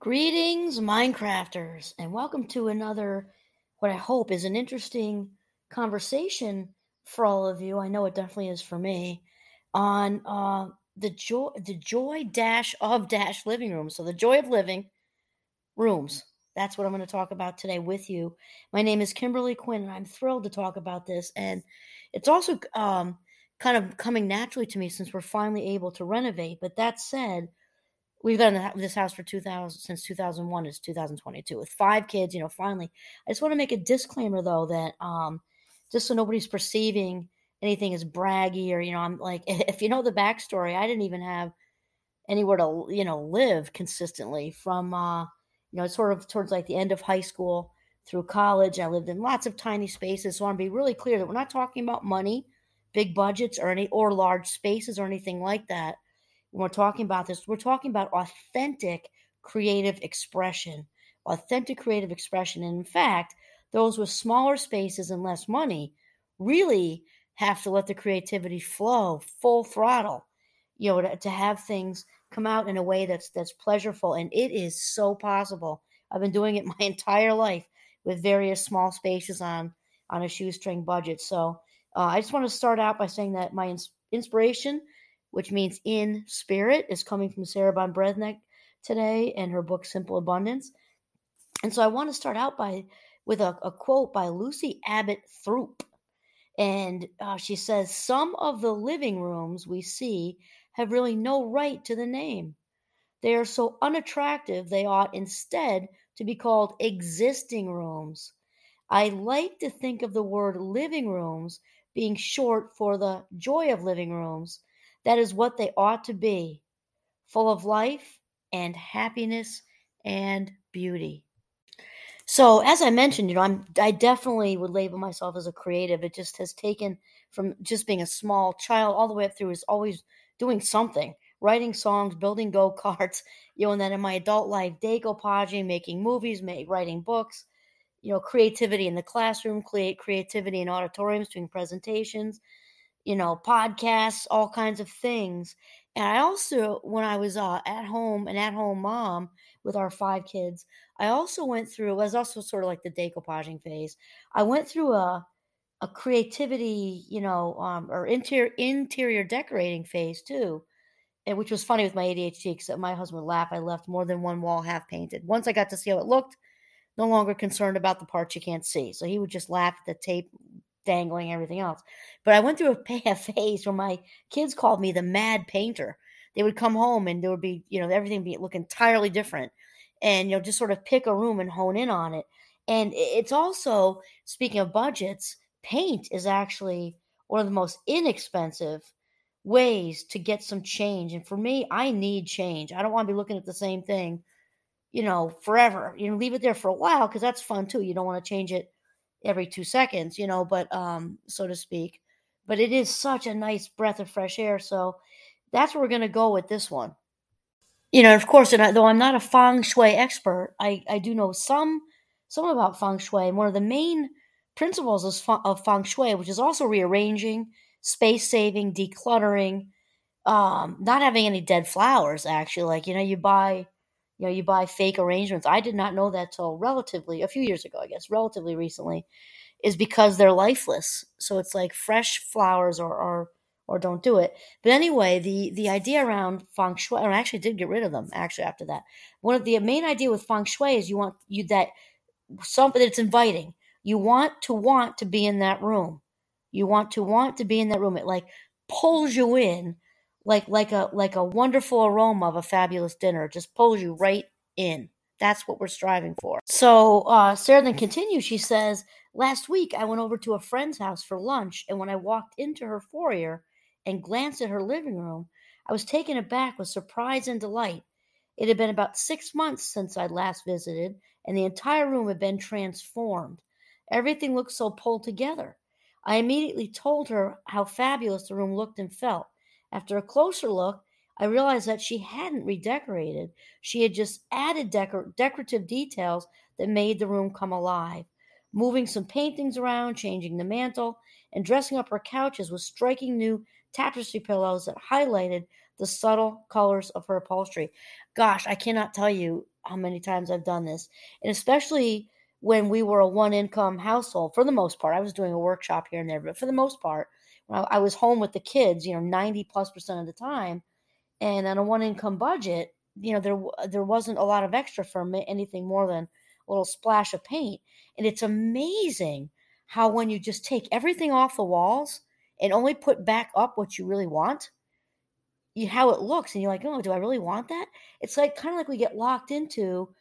Greetings, Minecrafters, and welcome to another, what I hope is an interesting conversation for all of you. I know it definitely is for me on uh, the joy, the joy dash of dash living room. So the joy of living rooms. That's what I'm going to talk about today with you. My name is Kimberly Quinn, and I'm thrilled to talk about this. And it's also um, kind of coming naturally to me since we're finally able to renovate. But that said we've been in this house for 2000 since 2001 is 2022 with five kids you know finally. I just want to make a disclaimer though that um just so nobody's perceiving anything as braggy or you know i'm like if you know the backstory i didn't even have anywhere to you know live consistently from uh you know sort of towards like the end of high school through college. I lived in lots of tiny spaces so i want to be really clear that we're not talking about money big budgets or any or large spaces or anything like that when we're talking about this, we're talking about authentic creative expression, authentic creative expression. And in fact, those with smaller spaces and less money really have to let the creativity flow full throttle, you know, to, to have things come out in a way that's that's pleasurable. And it is so possible. I've been doing it my entire life with various small spaces on on a shoestring budget. So uh, I just want to start out by saying that my ins- inspiration which means in spirit, is coming from Sarah Ban Breathnach today and her book Simple Abundance. And so I want to start out by with a, a quote by Lucy Abbott Throop. And uh, she says, Some of the living rooms we see have really no right to the name. They are so unattractive, they ought instead to be called existing rooms. I like to think of the word living rooms being short for the joy of living rooms that is what they ought to be full of life and happiness and beauty. So, as I mentioned, you know, I'm I definitely would label myself as a creative. It just has taken from just being a small child all the way up through is always doing something, writing songs, building go karts, you know, and then in my adult life, decoupaging, making movies, make, writing books, you know, creativity in the classroom, create creativity in auditoriums, doing presentations, you know, podcasts, all kinds of things. And I also, when I was uh, at home, and at home mom with our five kids, I also went through, it was also sort of like the decoupaging phase. I went through a, a creativity, you know, um, or interior interior decorating phase too, and which was funny with my ADHD because my husband would laugh. I left more than one wall half painted. Once I got to see how it looked, no longer concerned about the parts you can't see. So he would just laugh at the tape dangling everything else. But I went through a phase where my kids called me the mad painter. They would come home and there would be, you know, everything be look entirely different. And, you know, just sort of pick a room and hone in on it. And it's also, speaking of budgets, paint is actually one of the most inexpensive ways to get some change. And for me, I need change. I don't want to be looking at the same thing, you know, forever. You know, leave it there for a while because that's fun too. You don't want to change it every two seconds, you know, but um, so to speak. But it is such a nice breath of fresh air. So that's where we're going to go with this one. You know, of course, and I, though I'm not a feng shui expert, I, I do know some some about feng shui. And one of the main principles is of feng shui, which is also rearranging, space saving, decluttering, um, not having any dead flowers. Actually, like you know, you buy you know you buy fake arrangements. I did not know that till relatively a few years ago i guess relatively recently is because they're lifeless. So it's like fresh flowers or or or don't do it. But anyway the the idea around feng shui and i actually did get rid of them actually after that. One of the main idea with feng shui is you want you that something that's inviting. You want to want to be in that room. You want to want to be in that room. It like pulls you in like like a like a wonderful aroma of a fabulous dinner. Just pulls you right in. That's what we're striving for. So uh, sarah then continues. She says last week i went over to a friend's house for lunch and when i walked into her foyer and glanced at her living room i was taken aback with surprise and delight. It had been about six months since i'd last visited and the entire room had been transformed. Everything looked so pulled together. I immediately told her how fabulous the room looked and felt after a closer look, I realized that she hadn't redecorated. She had just added decor- decorative details that made the room come alive. Moving some paintings around, changing the mantle, and dressing up her couches with striking new tapestry pillows that highlighted the subtle colors of her upholstery. Gosh, I cannot tell you how many times I've done this. And especially when we were a one income household, for the most part, I was doing a workshop here and there, but for the most part, I was home with the kids, you know, 90 plus percent of the time, and on a one income budget, you know, there there wasn't a lot of extra for anything more than a little splash of paint. And it's amazing how when you just take everything off the walls and only put back up what you really want, you how it looks, and you're like, oh, do I really want that? It's like kind of like we get locked into,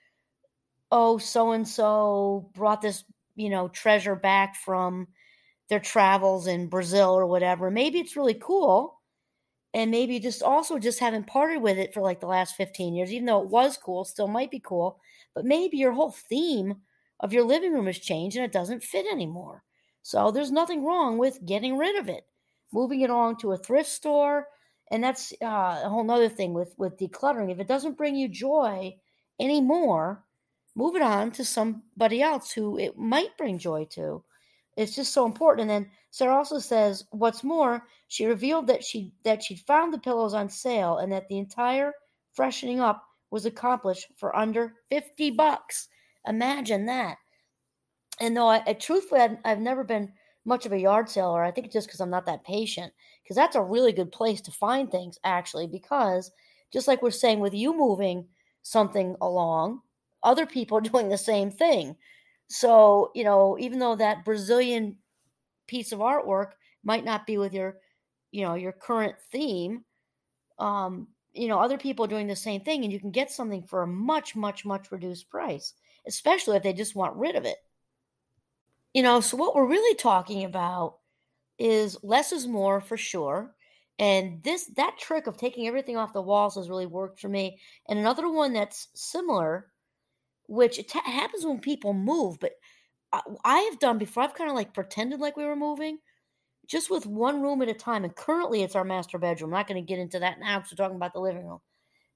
oh, so and so brought this, you know, treasure back from their travels in Brazil or whatever. Maybe it's really cool. And maybe just also just haven't parted with it for like the last 15 years, even though it was cool, still might be cool. But maybe your whole theme of your living room has changed and it doesn't fit anymore. So there's nothing wrong with getting rid of it, moving it on to a thrift store, and that's uh, a whole nother thing with with decluttering if it doesn't bring you joy anymore move it on to somebody else who it might bring joy to it's just so important and then sarah also says what's more she revealed that she that she'd found the pillows on sale and that the entire freshening up was accomplished for under 50 bucks imagine that and though I, I truthfully I've, I've never been much of a yard seller. I think just because I'm not that patient. Because that's a really good place to find things, actually. Because just like we're saying with you moving something along, other people are doing the same thing. So, you know, even though that Brazilian piece of artwork might not be with your, you know, your current theme, um, you know, other people are doing the same thing and you can get something for a much, much, much reduced price, especially if they just want rid of it. You know, so what we're really talking about is less is more for sure. And this that trick of taking everything off the walls has really worked for me. And another one that's similar, which it happens when people move, but I, I have done before. I've kind of like pretended like we were moving, just with one room at a time. And currently, it's our master bedroom. I'm not going to get into that now because we're talking about the living room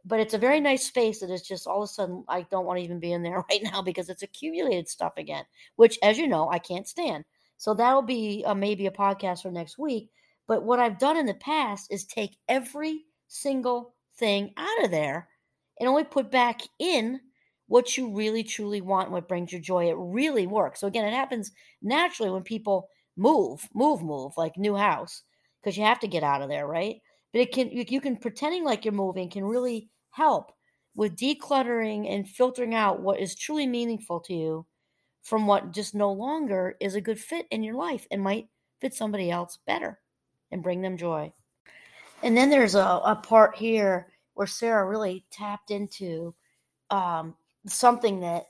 but it's a very nice space that is just all of a sudden I don't want to even be in there right now because it's accumulated stuff again, which, as you know, I can't stand. So that'll be uh, maybe a podcast for next week. But what I've done in the past is take every single thing out of there and only put back in what you really truly want, what brings you joy. It really works. So again, it happens naturally when people move, move, move, like new house, because you have to get out of there, right? But it can you, you can pretending like you're moving can really help with decluttering and filtering out what is truly meaningful to you from what just no longer is a good fit in your life and might fit somebody else better and bring them joy. And then there's a, a part here where Sarah really tapped into um, something that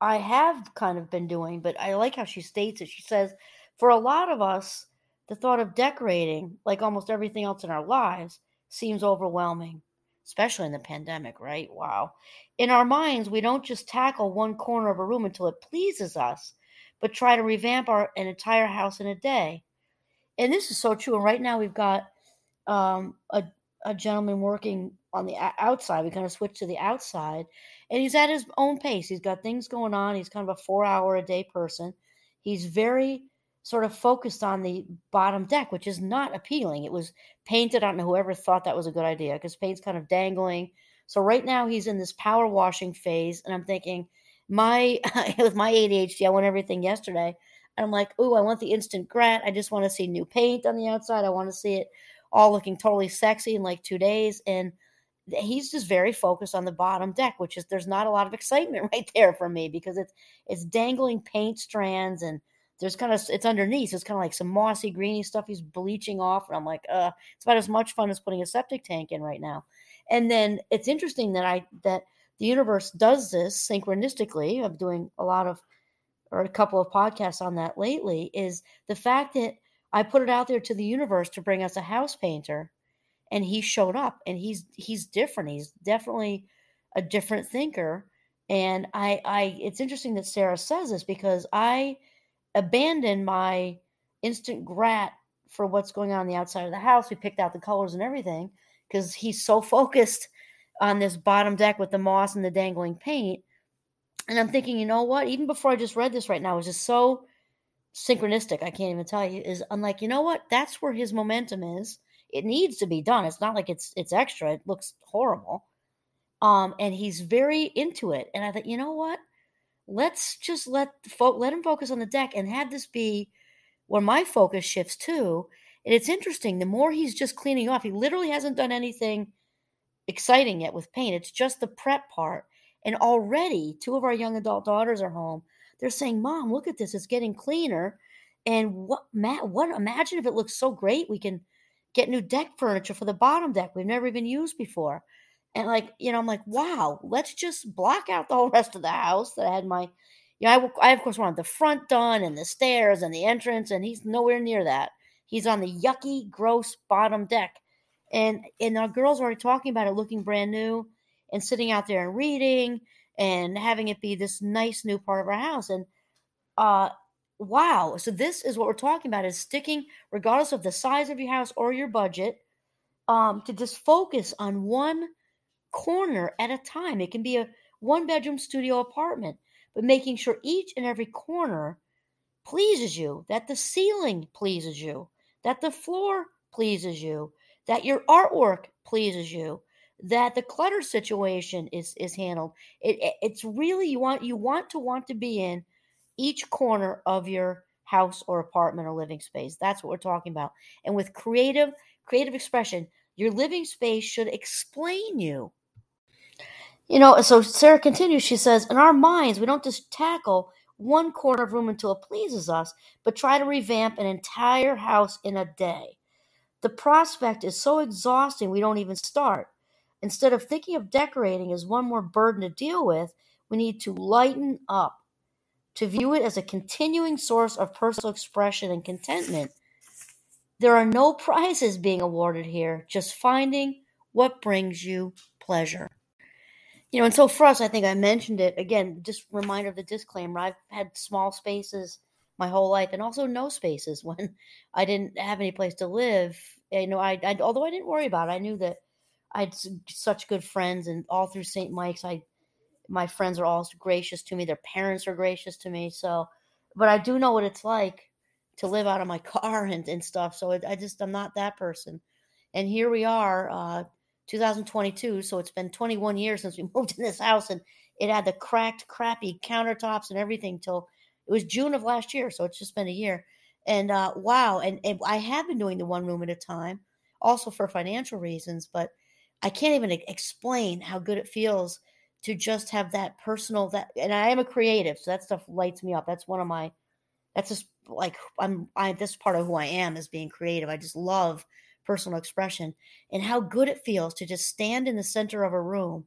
I have kind of been doing, but I like how she states it. She says, for a lot of us, the thought of decorating, like almost everything else in our lives, seems overwhelming especially in the pandemic, right? Wow. In our minds, we don't just tackle one corner of a room until it pleases us, but try to revamp our an entire house in a day. And this is so true. And right now we've got um, a a gentleman working on the outside. We kind of switch to the outside, and he's at his own pace. He's got things going on. He's kind of a four hour a day person. He's very sort of focused on the bottom deck, which is not appealing. It was painted. I don't know whoever thought that was a good idea because paint's kind of dangling. So right now he's in this power washing phase, and I'm thinking, my with my ADHD, I want everything yesterday. And I'm like, oh, I want the instant grat. I just want to see new paint on the outside. I want to see it all looking totally sexy in like two days. And he's just very focused on the bottom deck, which is there's not a lot of excitement right there for me because it's it's dangling paint strands and there's kind of it's underneath. So it's kind of like some mossy, greeny stuff he's bleaching off, and I'm like, uh, it's about as much fun as putting a septic tank in right now. And then it's interesting that I that the universe does this synchronistically. I'm doing a lot of or a couple of podcasts on that lately. Is the fact that I put it out there to the universe to bring us a house painter, and he showed up, and he's he's different. He's definitely a different thinker. And I, I, it's interesting that Sarah says this because I abandoned my instant grat for what's going on, on the outside of the house. We picked out the colors and everything because he's so focused on this bottom deck with the moss and the dangling paint. And I'm thinking, you know what? Even before I just read this right now, it was just so synchronistic. I can't even tell you. Is I'm like, you know what? That's where his momentum is. It needs to be done. It's not like it's it's extra. It looks horrible. Um, and he's very into it. And I thought, you know what? Let's just let fo- let him focus on the deck and have this be where my focus shifts to. And it's interesting. The more he's just cleaning off, he literally hasn't done anything exciting yet with paint. It's just the prep part. And already, two of our young adult daughters are home. They're saying, "Mom, look at this! It's getting cleaner." And what, Matt? What? Imagine if it looks so great. We can get new deck furniture for the bottom deck we've never even used before. And like, you know, I'm like, wow, let's just block out the whole rest of the house that I had my, you know, I, I of course wanted the front done and the stairs and the entrance, and he's nowhere near that. He's on the yucky, gross bottom deck. And and our girls are talking about it looking brand new and sitting out there and reading and having it be this nice new part of our house. And uh wow. So this is what we're talking about is sticking, regardless of the size of your house or your budget, um, to just focus on one corner at a time. It can be a one bedroom studio apartment, but making sure each and every corner pleases you, that the ceiling pleases you, that the floor pleases you, that your artwork pleases you, that the clutter situation is is handled. It, it, it's really you want you want to want to be in each corner of your house or apartment or living space. That's what we're talking about. And with creative creative expression, your living space should explain you. You know, so Sarah continues, she says, in our minds, we don't just tackle one corner of room until it pleases us, but try to revamp an entire house in a day. The prospect is so exhausting we don't even start. Instead of thinking of decorating as one more burden to deal with, we need to lighten up to view it as a continuing source of personal expression and contentment. There are no prizes being awarded here, just finding what brings you pleasure. You know, and so for us, I think I mentioned it again, just reminder of the disclaimer. I've had small spaces my whole life and also no spaces when I didn't have any place to live. You know, I, I although I didn't worry about it, I knew that I had such good friends, and all through St. Mike's, I my friends are all gracious to me. Their parents are gracious to me. So, but I do know what it's like to live out of my car and, and stuff. So it, I just, I'm not that person. And here we are, uh, 2022. So it's been 21 years since we moved in this house and it had the cracked, crappy countertops and everything till it was June of last year. So it's just been a year. And uh, wow. And, and I have been doing the one room at a time also for financial reasons, but I can't even explain how good it feels to just have that personal that and I am a creative, so that stuff lights me up. That's one of my that's just like I'm I this part of who I am is being creative. I just love personal expression and how good it feels to just stand in the center of a room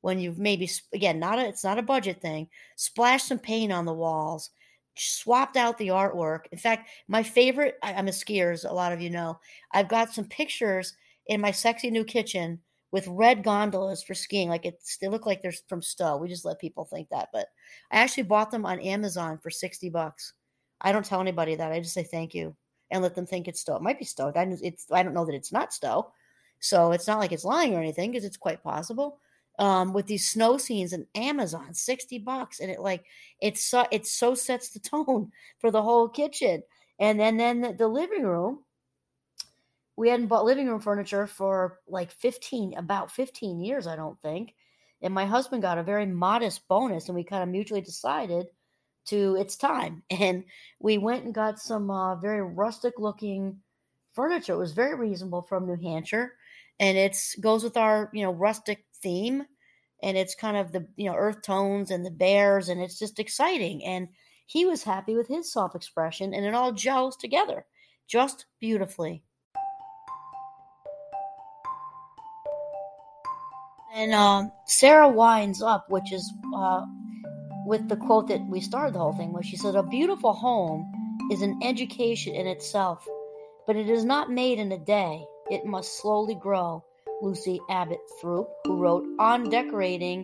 when you've maybe again not a, it's not a budget thing splash some paint on the walls swapped out the artwork in fact my favorite I, i'm a skier as a lot of you know i've got some pictures in my sexy new kitchen with red gondolas for skiing. Like it's they look like they're from Stowe. We just let people think that, but I actually bought them on Amazon for sixty bucks. I don't tell anybody that. I just say thank you and let them think it's Stowe. It might be Stowe. I, it's I don't know that it's not Stowe, so it's not like it's lying or anything because it's quite possible. Um, with these snow scenes and Amazon, sixty bucks, and it like it's so it so sets the tone for the whole kitchen. And then then the, the living room we hadn't bought living room furniture for like 15 about 15 years i don't think. And my husband got a very modest bonus and we kind of mutually decided to it's time. And we went and got some uh, very rustic looking furniture. It was very reasonable from new hampshire and it's goes with our you know rustic theme and it's kind of the you know earth tones and the bears and it's just exciting. And he was happy with his self expression and it all gels together just beautifully And um, Sarah winds up, which is uh, with the quote that we started the whole thing with. She said, A beautiful home is an education in itself, but it is not made in a day. It must slowly grow. Lucy Abbott Throop, who wrote On Decorating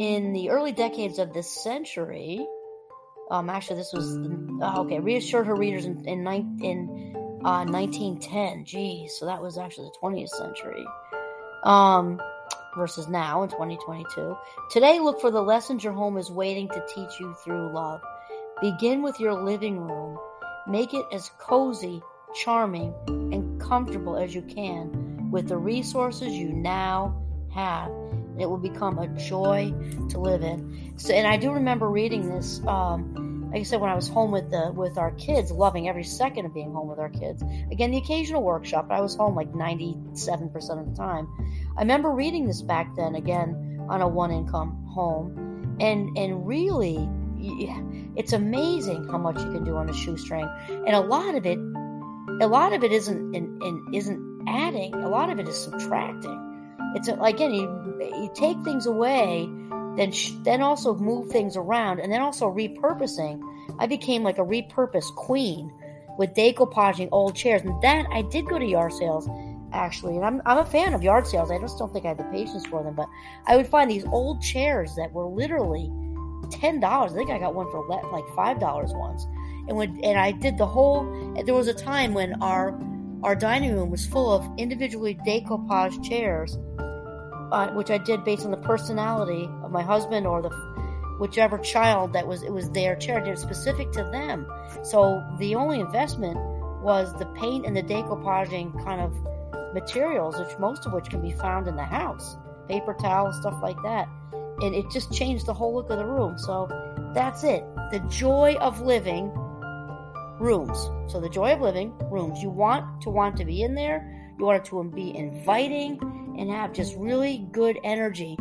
in the early decades of this century, um, actually, this was oh, okay. Reassured her readers in in, in uh, 1910. Geez, so that was actually the 20th century. Um, versus now in 2022. Today, look for the lessons your home is waiting to teach you through love. Begin with your living room. Make it as cozy, charming, and comfortable as you can with the resources you now have. It will become a joy to live in. So, and I do remember reading this. Um, like I said, when I was home with the with our kids, loving every second of being home with our kids. Again, the occasional workshop, but I was home like ninety seven percent of the time. I remember reading this back then. Again, on a one income home, and and really, it's amazing how much you can do on a shoestring, and a lot of it, a lot of it isn't isn't adding. A lot of it is subtracting it's a, again you, you take things away then sh- then also move things around and then also repurposing i became like a repurposed queen with decoupaging old chairs and that i did go to yard sales actually and I'm, I'm a fan of yard sales. I just don't think i have the patience for them but i would find these old chairs that were literally $10 i think i got one for like $5 once. And when and i did the whole there was a time when our our dining room was full of individually decoupaged chairs uh, which I did based on the personality of my husband or the whichever child that was it was their charity specific to them. So the only investment was the paint and the decoupaging kind of materials, which most of which can be found in the house, paper towels, stuff like that. And it just changed the whole look of the room. So that's it. The joy of living rooms. So the joy of living rooms. You want to want to be in there. You want it to be inviting and have just really good energy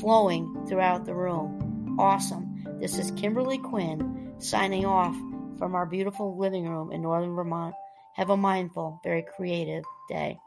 flowing throughout the room. Awesome. This is Kimberly Quinn signing off from our beautiful living room in northern Vermont. Have a mindful, very creative day.